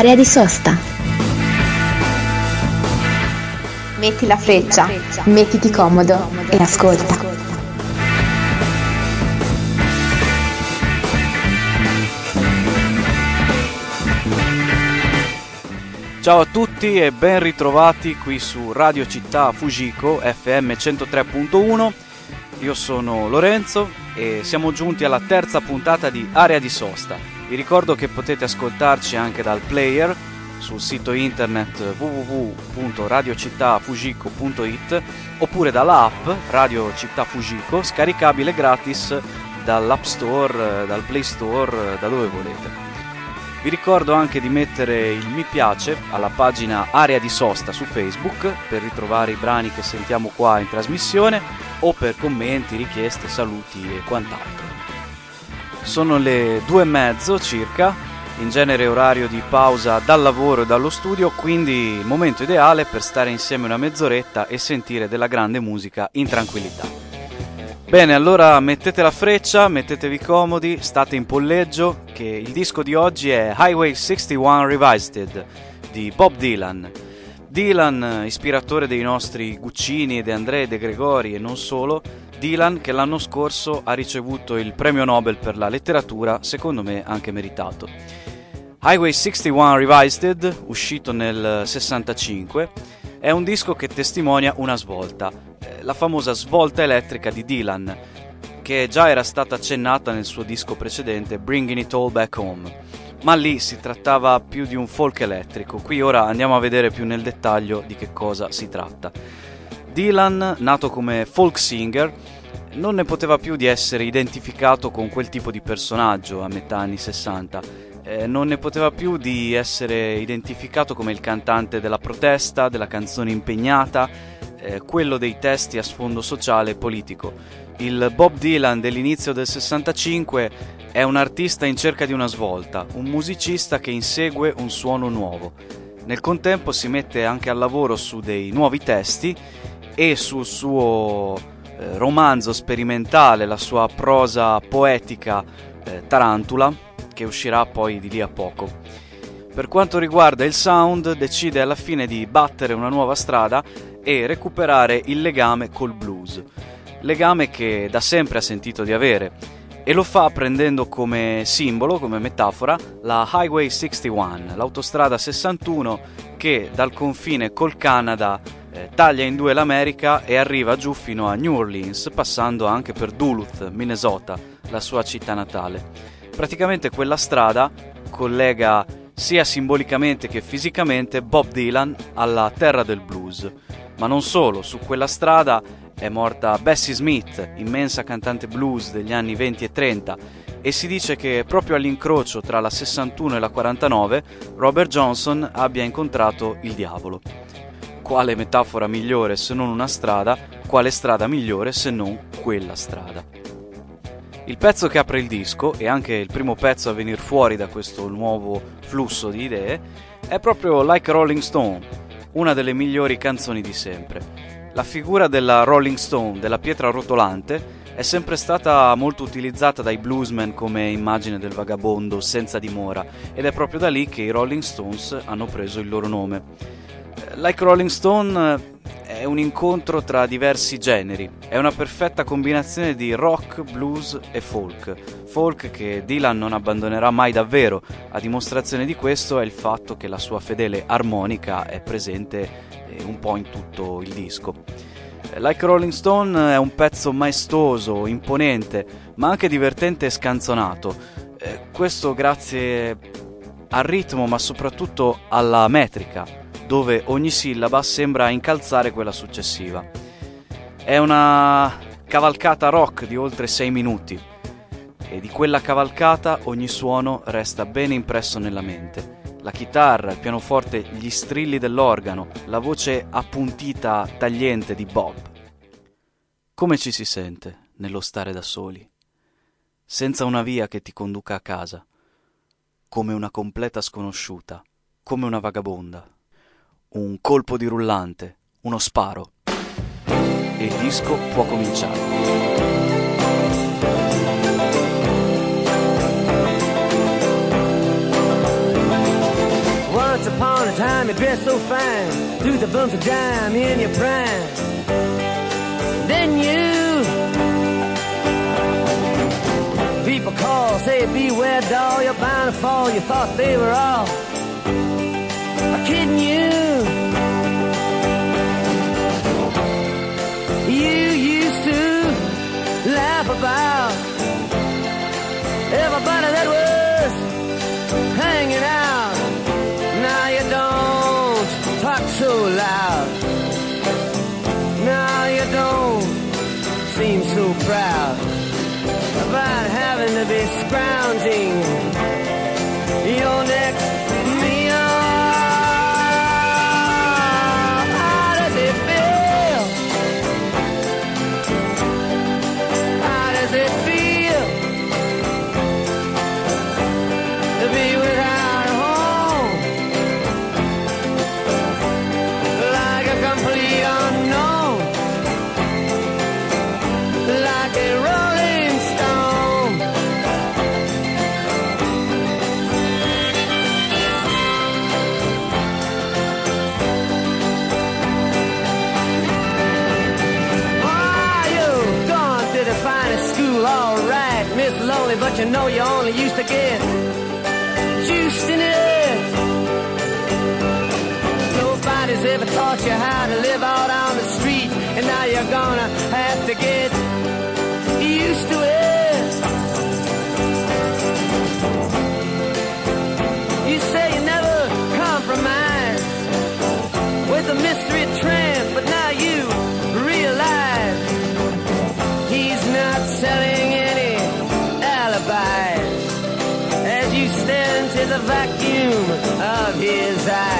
Area di sosta. Metti la freccia, mettiti comodo e ascolta. Ciao a tutti e ben ritrovati qui su Radio Città Fujiko FM 103.1. Io sono Lorenzo e siamo giunti alla terza puntata di Area di Sosta. Vi ricordo che potete ascoltarci anche dal player sul sito internet www.radiocittafujiko.it oppure dalla app Radio Città Fujiko scaricabile gratis dall'App Store, dal Play Store, da dove volete. Vi ricordo anche di mettere il mi piace alla pagina Area di Sosta su Facebook per ritrovare i brani che sentiamo qua in trasmissione o per commenti, richieste, saluti e quant'altro. Sono le due e mezzo circa, in genere orario di pausa dal lavoro e dallo studio, quindi momento ideale per stare insieme una mezz'oretta e sentire della grande musica in tranquillità. Bene, allora mettete la freccia, mettetevi comodi, state in polleggio, che il disco di oggi è Highway 61 Revised di Bob Dylan. Dylan, ispiratore dei nostri Guccini, De André, De Gregori e non solo, Dylan che l'anno scorso ha ricevuto il premio Nobel per la letteratura, secondo me anche meritato. Highway 61 Revised, uscito nel 65, è un disco che testimonia una svolta, eh, la famosa svolta elettrica di Dylan, che già era stata accennata nel suo disco precedente Bringing It All Back Home. Ma lì si trattava più di un folk elettrico, qui ora andiamo a vedere più nel dettaglio di che cosa si tratta. Dylan, nato come folk singer, non ne poteva più di essere identificato con quel tipo di personaggio a metà anni 60 eh, non ne poteva più di essere identificato come il cantante della protesta, della canzone impegnata, eh, quello dei testi a sfondo sociale e politico. Il Bob Dylan dell'inizio del 65 è un artista in cerca di una svolta, un musicista che insegue un suono nuovo. Nel contempo si mette anche al lavoro su dei nuovi testi e sul suo eh, romanzo sperimentale, la sua prosa poetica eh, Tarantula, che uscirà poi di lì a poco. Per quanto riguarda il sound, decide alla fine di battere una nuova strada e recuperare il legame col blues, legame che da sempre ha sentito di avere, e lo fa prendendo come simbolo, come metafora, la Highway 61, l'autostrada 61 che dal confine col Canada eh, taglia in due l'America e arriva giù fino a New Orleans, passando anche per Duluth, Minnesota, la sua città natale. Praticamente quella strada collega sia simbolicamente che fisicamente Bob Dylan alla terra del blues. Ma non solo, su quella strada è morta Bessie Smith, immensa cantante blues degli anni 20 e 30, e si dice che proprio all'incrocio tra la 61 e la 49 Robert Johnson abbia incontrato il diavolo. Quale metafora migliore se non una strada? Quale strada migliore se non quella strada? Il pezzo che apre il disco, e anche il primo pezzo a venire fuori da questo nuovo flusso di idee, è proprio Like Rolling Stone, una delle migliori canzoni di sempre. La figura della Rolling Stone, della pietra rotolante, è sempre stata molto utilizzata dai bluesmen come immagine del vagabondo senza dimora ed è proprio da lì che i Rolling Stones hanno preso il loro nome. Like Rolling Stone è un incontro tra diversi generi, è una perfetta combinazione di rock, blues e folk. Folk che Dylan non abbandonerà mai davvero, a dimostrazione di questo è il fatto che la sua fedele armonica è presente eh, un po' in tutto il disco. Like Rolling Stone è un pezzo maestoso, imponente, ma anche divertente e scanzonato. Eh, questo grazie al ritmo, ma soprattutto alla metrica dove ogni sillaba sembra incalzare quella successiva. È una cavalcata rock di oltre 6 minuti e di quella cavalcata ogni suono resta ben impresso nella mente. La chitarra, il pianoforte, gli strilli dell'organo, la voce appuntita, tagliente di Bob. Come ci si sente nello stare da soli, senza una via che ti conduca a casa, come una completa sconosciuta, come una vagabonda un colpo di rullante, uno sparo e il disco può cominciare. time you dress so fine, through the bumps of dime in your prime. Then you people call, say beware doll, you're bound to fall. You thought they were all about everybody that was hanging out. Now you don't talk so loud. Now you don't seem so proud about having to be scrounging gonna have to get used to it. You say you never compromise with a mystery tramp, but now you realize he's not selling any alibis as you stare into the vacuum of his eyes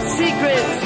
secrets.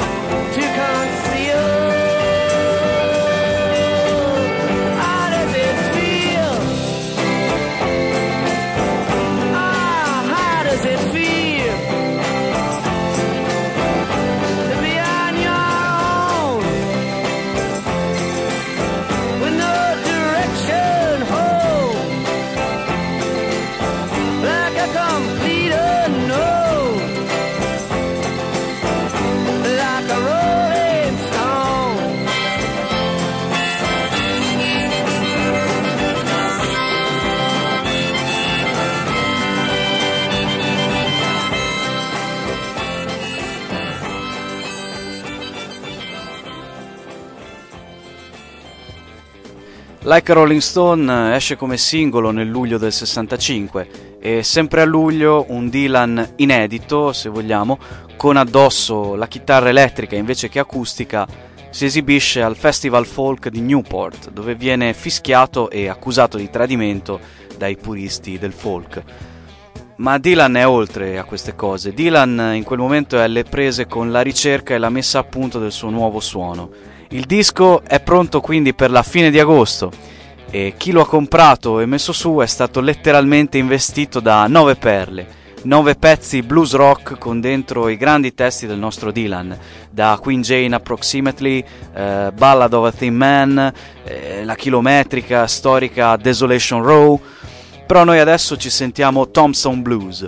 Like Rolling Stone esce come singolo nel luglio del 65 e sempre a luglio un Dylan inedito, se vogliamo, con addosso la chitarra elettrica invece che acustica, si esibisce al Festival Folk di Newport, dove viene fischiato e accusato di tradimento dai puristi del folk. Ma Dylan è oltre a queste cose. Dylan in quel momento è alle prese con la ricerca e la messa a punto del suo nuovo suono il disco è pronto quindi per la fine di agosto e chi lo ha comprato e messo su è stato letteralmente investito da nove perle, nove pezzi blues rock con dentro i grandi testi del nostro Dylan, da Queen Jane Approximately, eh, Ballad of a Thin Man, eh, la chilometrica storica Desolation Row, però noi adesso ci sentiamo Thompson Blues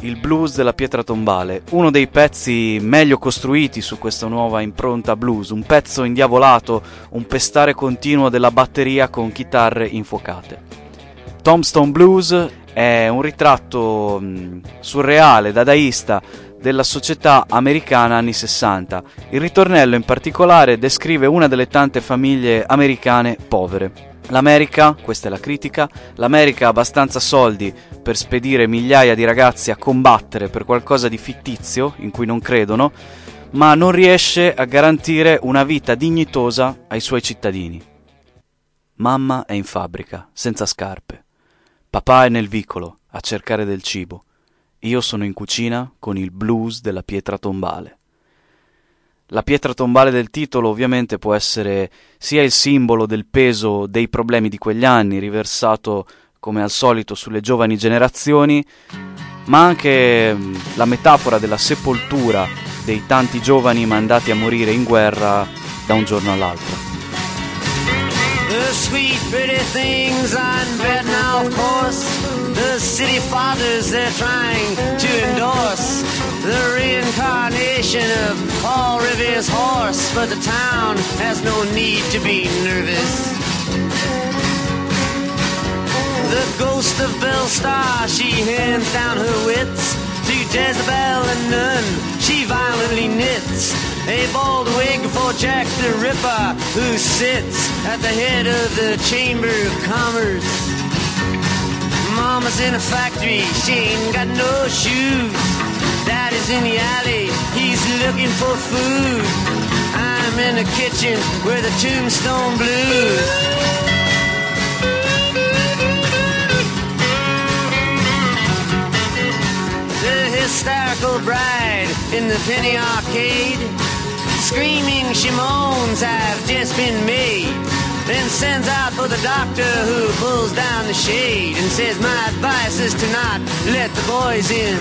il blues della pietra tombale, uno dei pezzi meglio costruiti su questa nuova impronta blues, un pezzo indiavolato, un pestare continuo della batteria con chitarre infuocate. Tombstone Blues è un ritratto mh, surreale, dadaista della società americana anni 60. Il ritornello in particolare descrive una delle tante famiglie americane povere. L'America, questa è la critica, l'America ha abbastanza soldi per spedire migliaia di ragazzi a combattere per qualcosa di fittizio in cui non credono, ma non riesce a garantire una vita dignitosa ai suoi cittadini. Mamma è in fabbrica, senza scarpe. Papà è nel vicolo, a cercare del cibo. Io sono in cucina con il blues della pietra tombale. La pietra tombale del titolo ovviamente può essere sia il simbolo del peso dei problemi di quegli anni, riversato come al solito sulle giovani generazioni, ma anche mm, la metafora della sepoltura dei tanti giovani mandati a morire in guerra da un giorno all'altro. The sweet pretty things on Vietnam, of course. The city fathers they're trying to endorse. The reincarnation of Paul Revere's horse. But the town has no need to be nervous. The ghost of Belle Star, she hands down her wits to Jezebel and none. She violently knits a bald wig for Jack the Ripper, who sits at the head of the Chamber of Commerce. Mama's in a factory, she ain't got no shoes. Daddy's in the alley, he's looking for food. I'm in the kitchen where the tombstone blues. The hysterical bride in the penny arcade. Screaming she moans have just been made. Then sends out for the doctor who pulls down the shade and says, My advice is to not let the boys in.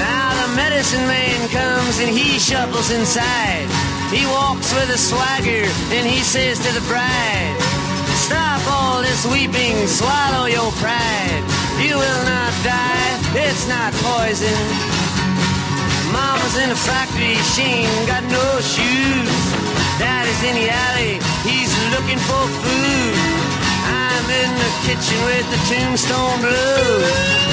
Now the medicine man comes and he shuffles inside. He walks with a swagger and he says to the bride, Stop all this weeping, swallow your pride. You will not die, it's not poison. Mama's in a factory, she ain't got no shoes. Daddy's in the alley, he's looking for food. I'm in the kitchen with the tombstone blues.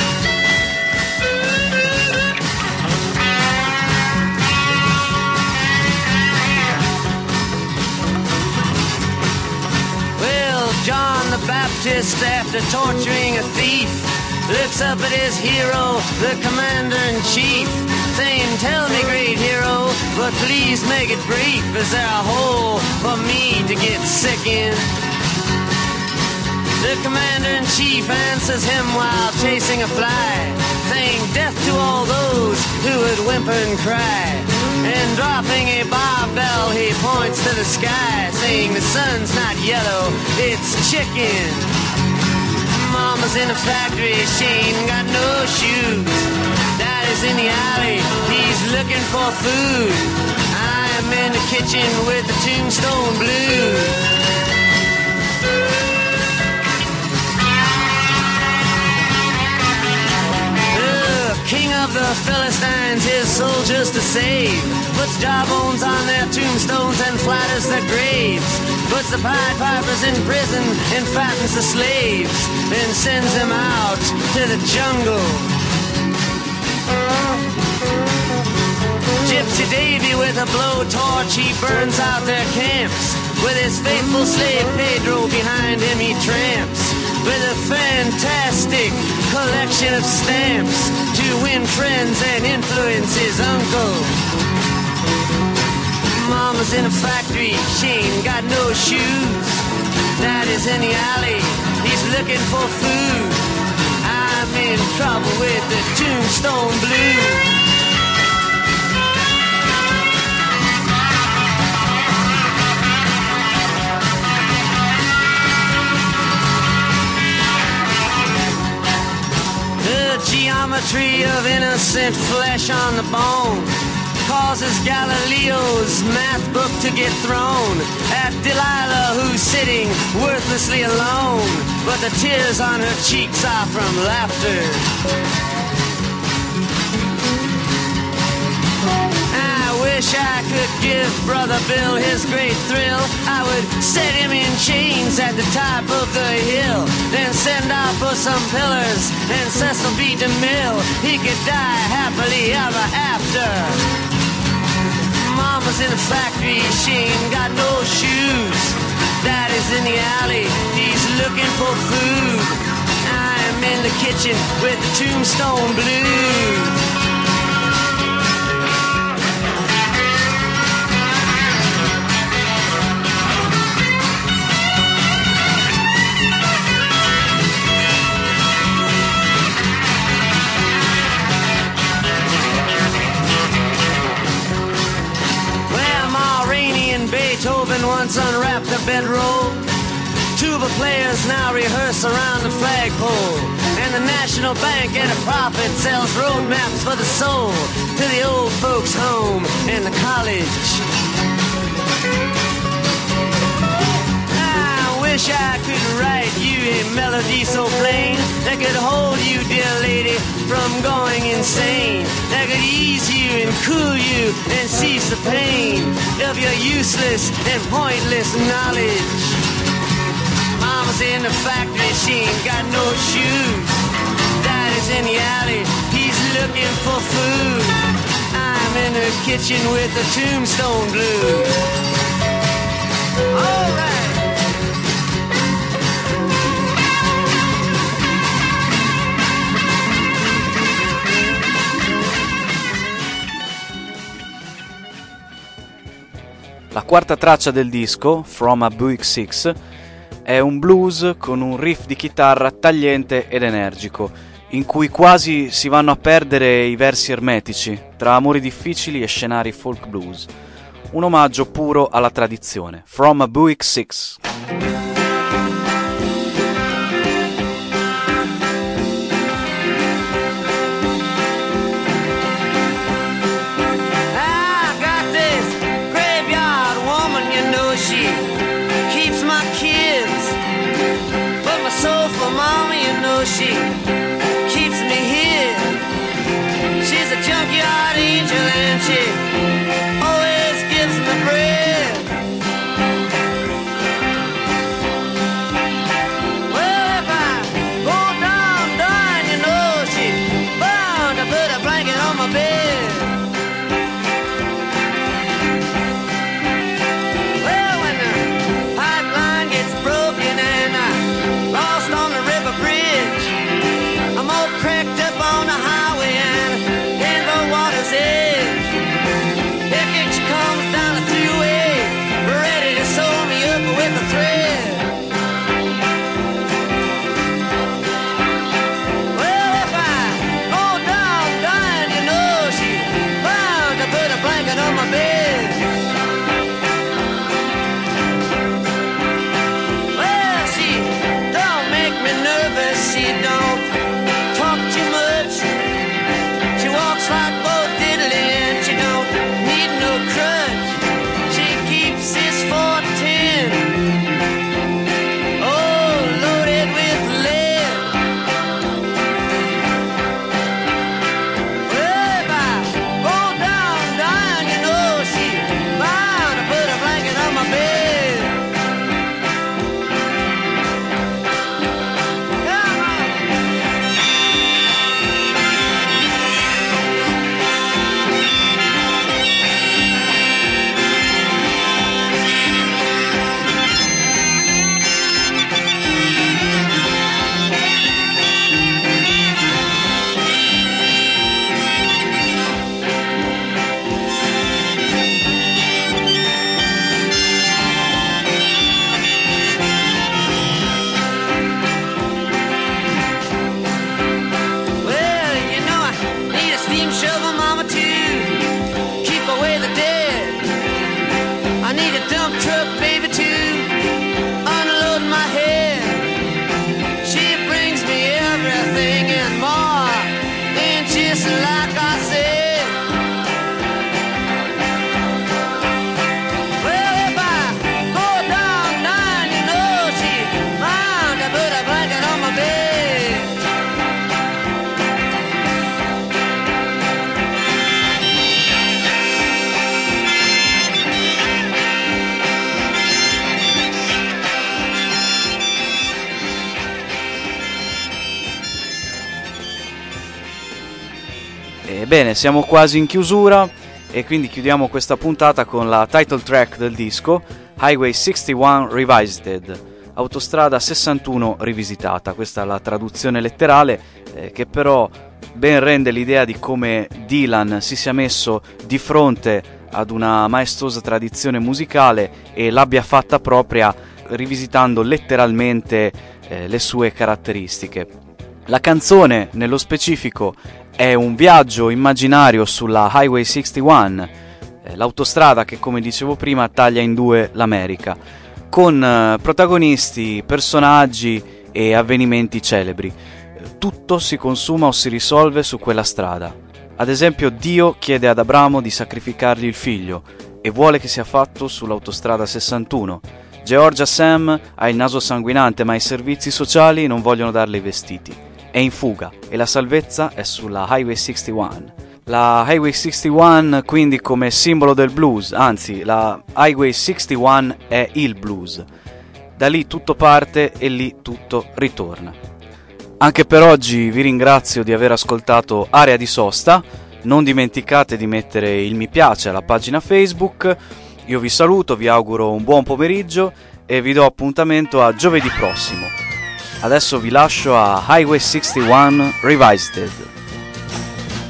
John the Baptist, after torturing a thief, looks up at his hero, the commander in chief, saying, Tell me, great hero, but please make it brief. Is there a hole for me to get sick in? The commander in chief answers him while chasing a fly, saying, Death to all those who would whimper and cry. And dropping a barbell, he points to the sky, saying the sun's not yellow, it's chicken. Mama's in a factory, she ain't got no shoes. Daddy's in the alley, he's looking for food. I'm in the kitchen with the tombstone blues. King of the Philistines, his soldiers to save. Puts jawbones on their tombstones and flatters their graves. Puts the Pied Pipers in prison and fattens the slaves. Then sends them out to the jungle. Gypsy Davy With a blowtorch, he burns out their camps. With his faithful slave Pedro behind him, he tramps. With a fantastic collection of stamps to win friends and influence his uncle. Mama's in a factory, she ain't got no shoes. Daddy's in the alley, he's looking for food. I'm in trouble with the tombstone blues. Geometry of innocent flesh on the bone causes Galileo's math book to get thrown at Delilah, who's sitting worthlessly alone. But the tears on her cheeks are from laughter. I wish I could Brother Bill his great thrill. I would set him in chains at the top of the hill, then send out for some pillars and Cecil B. DeMille. He could die happily ever after. Mama's in the factory, she ain't got no shoes. Daddy's in the alley, he's looking for food. I'm in the kitchen with the tombstone blues. Once unwrapped the bedroll. Tuba players now rehearse around the flagpole. And the National Bank at a profit sells road maps for the soul to the old folks' home and the college. Wish I could write you a melody so plain that could hold you, dear lady, from going insane. That could ease you and cool you and cease the pain of your useless and pointless knowledge. Mama's in the factory, she ain't got no shoes. Daddy's in the alley, he's looking for food. I'm in the kitchen with the tombstone blues. Alright. La quarta traccia del disco, From a Buick 6, è un blues con un riff di chitarra tagliente ed energico, in cui quasi si vanno a perdere i versi ermetici, tra amori difficili e scenari folk blues. Un omaggio puro alla tradizione. From a Buick 6. Ebbene, siamo quasi in chiusura e quindi chiudiamo questa puntata con la title track del disco, Highway 61 Revisited, Autostrada 61 rivisitata. Questa è la traduzione letterale eh, che però ben rende l'idea di come Dylan si sia messo di fronte ad una maestosa tradizione musicale e l'abbia fatta propria rivisitando letteralmente eh, le sue caratteristiche. La canzone, nello specifico, è un viaggio immaginario sulla Highway 61, eh, l'autostrada che, come dicevo prima, taglia in due l'America, con eh, protagonisti, personaggi e avvenimenti celebri. Tutto si consuma o si risolve su quella strada. Ad esempio, Dio chiede ad Abramo di sacrificargli il figlio e vuole che sia fatto sull'autostrada 61 Georgia Sam ha il naso sanguinante ma i servizi sociali non vogliono darle i vestiti. È in fuga e la salvezza è sulla Highway 61. La Highway 61 quindi come simbolo del blues, anzi la Highway 61 è il blues. Da lì tutto parte e lì tutto ritorna. Anche per oggi vi ringrazio di aver ascoltato Area di Sosta. Non dimenticate di mettere il mi piace alla pagina Facebook io vi saluto, vi auguro un buon pomeriggio e vi do appuntamento a giovedì prossimo. Adesso vi lascio a Highway 61 Revisited.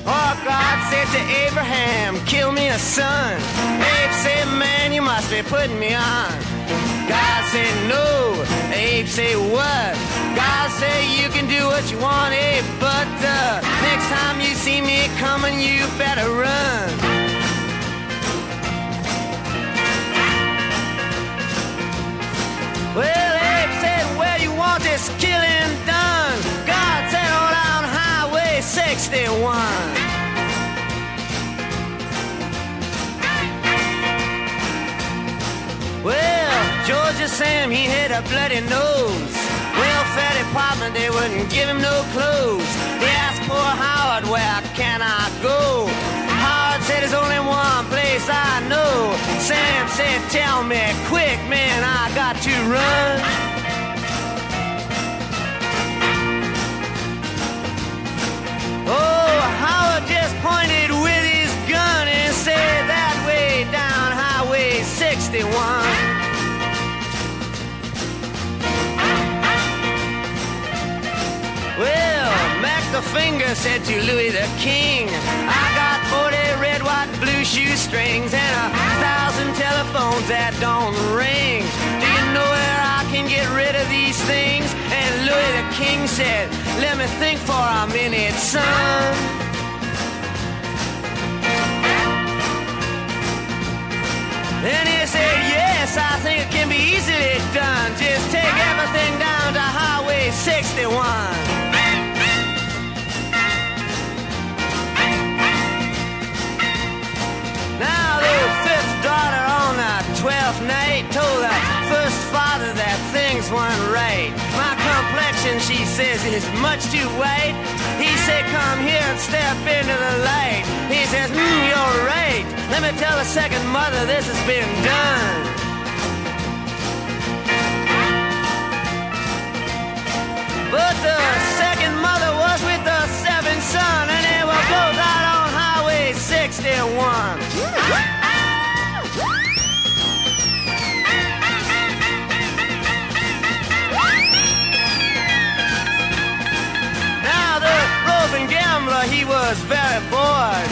Oh, God said to Abraham, kill me a son. Abe said, man, you must be putting me on. God said, no. Abe said, what? God said, you can do what you want, Abe, but uh, next time you see me coming, you better run. A bloody nose. Welfare department, they wouldn't give him no clothes. They asked poor Howard, where can I go? Howard said, there's only one place I know. Sam said, tell me quick, man, I got to run. Finger said to Louis the King, I got 40 red, white, blue shoestrings and a thousand telephones that don't ring. Do you know where I can get rid of these things? And Louis the King said, Let me think for a minute, son. Then he said, Yes, I think it can be easily done. Just take everything down to Highway 61. Twelfth night told the first father that things weren't right. My complexion, she says, is much too white. He said, come here and step into the light. He says, mm, you're right. Let me tell the second mother this has been done. But the second mother was with the seventh son, and they were both out on Highway 61. Was very bored,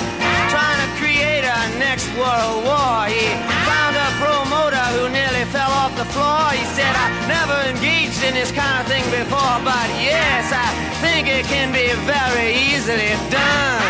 trying to create a next world war. He found a promoter who nearly fell off the floor. He said, I never engaged in this kind of thing before, but yes, I think it can be very easily done.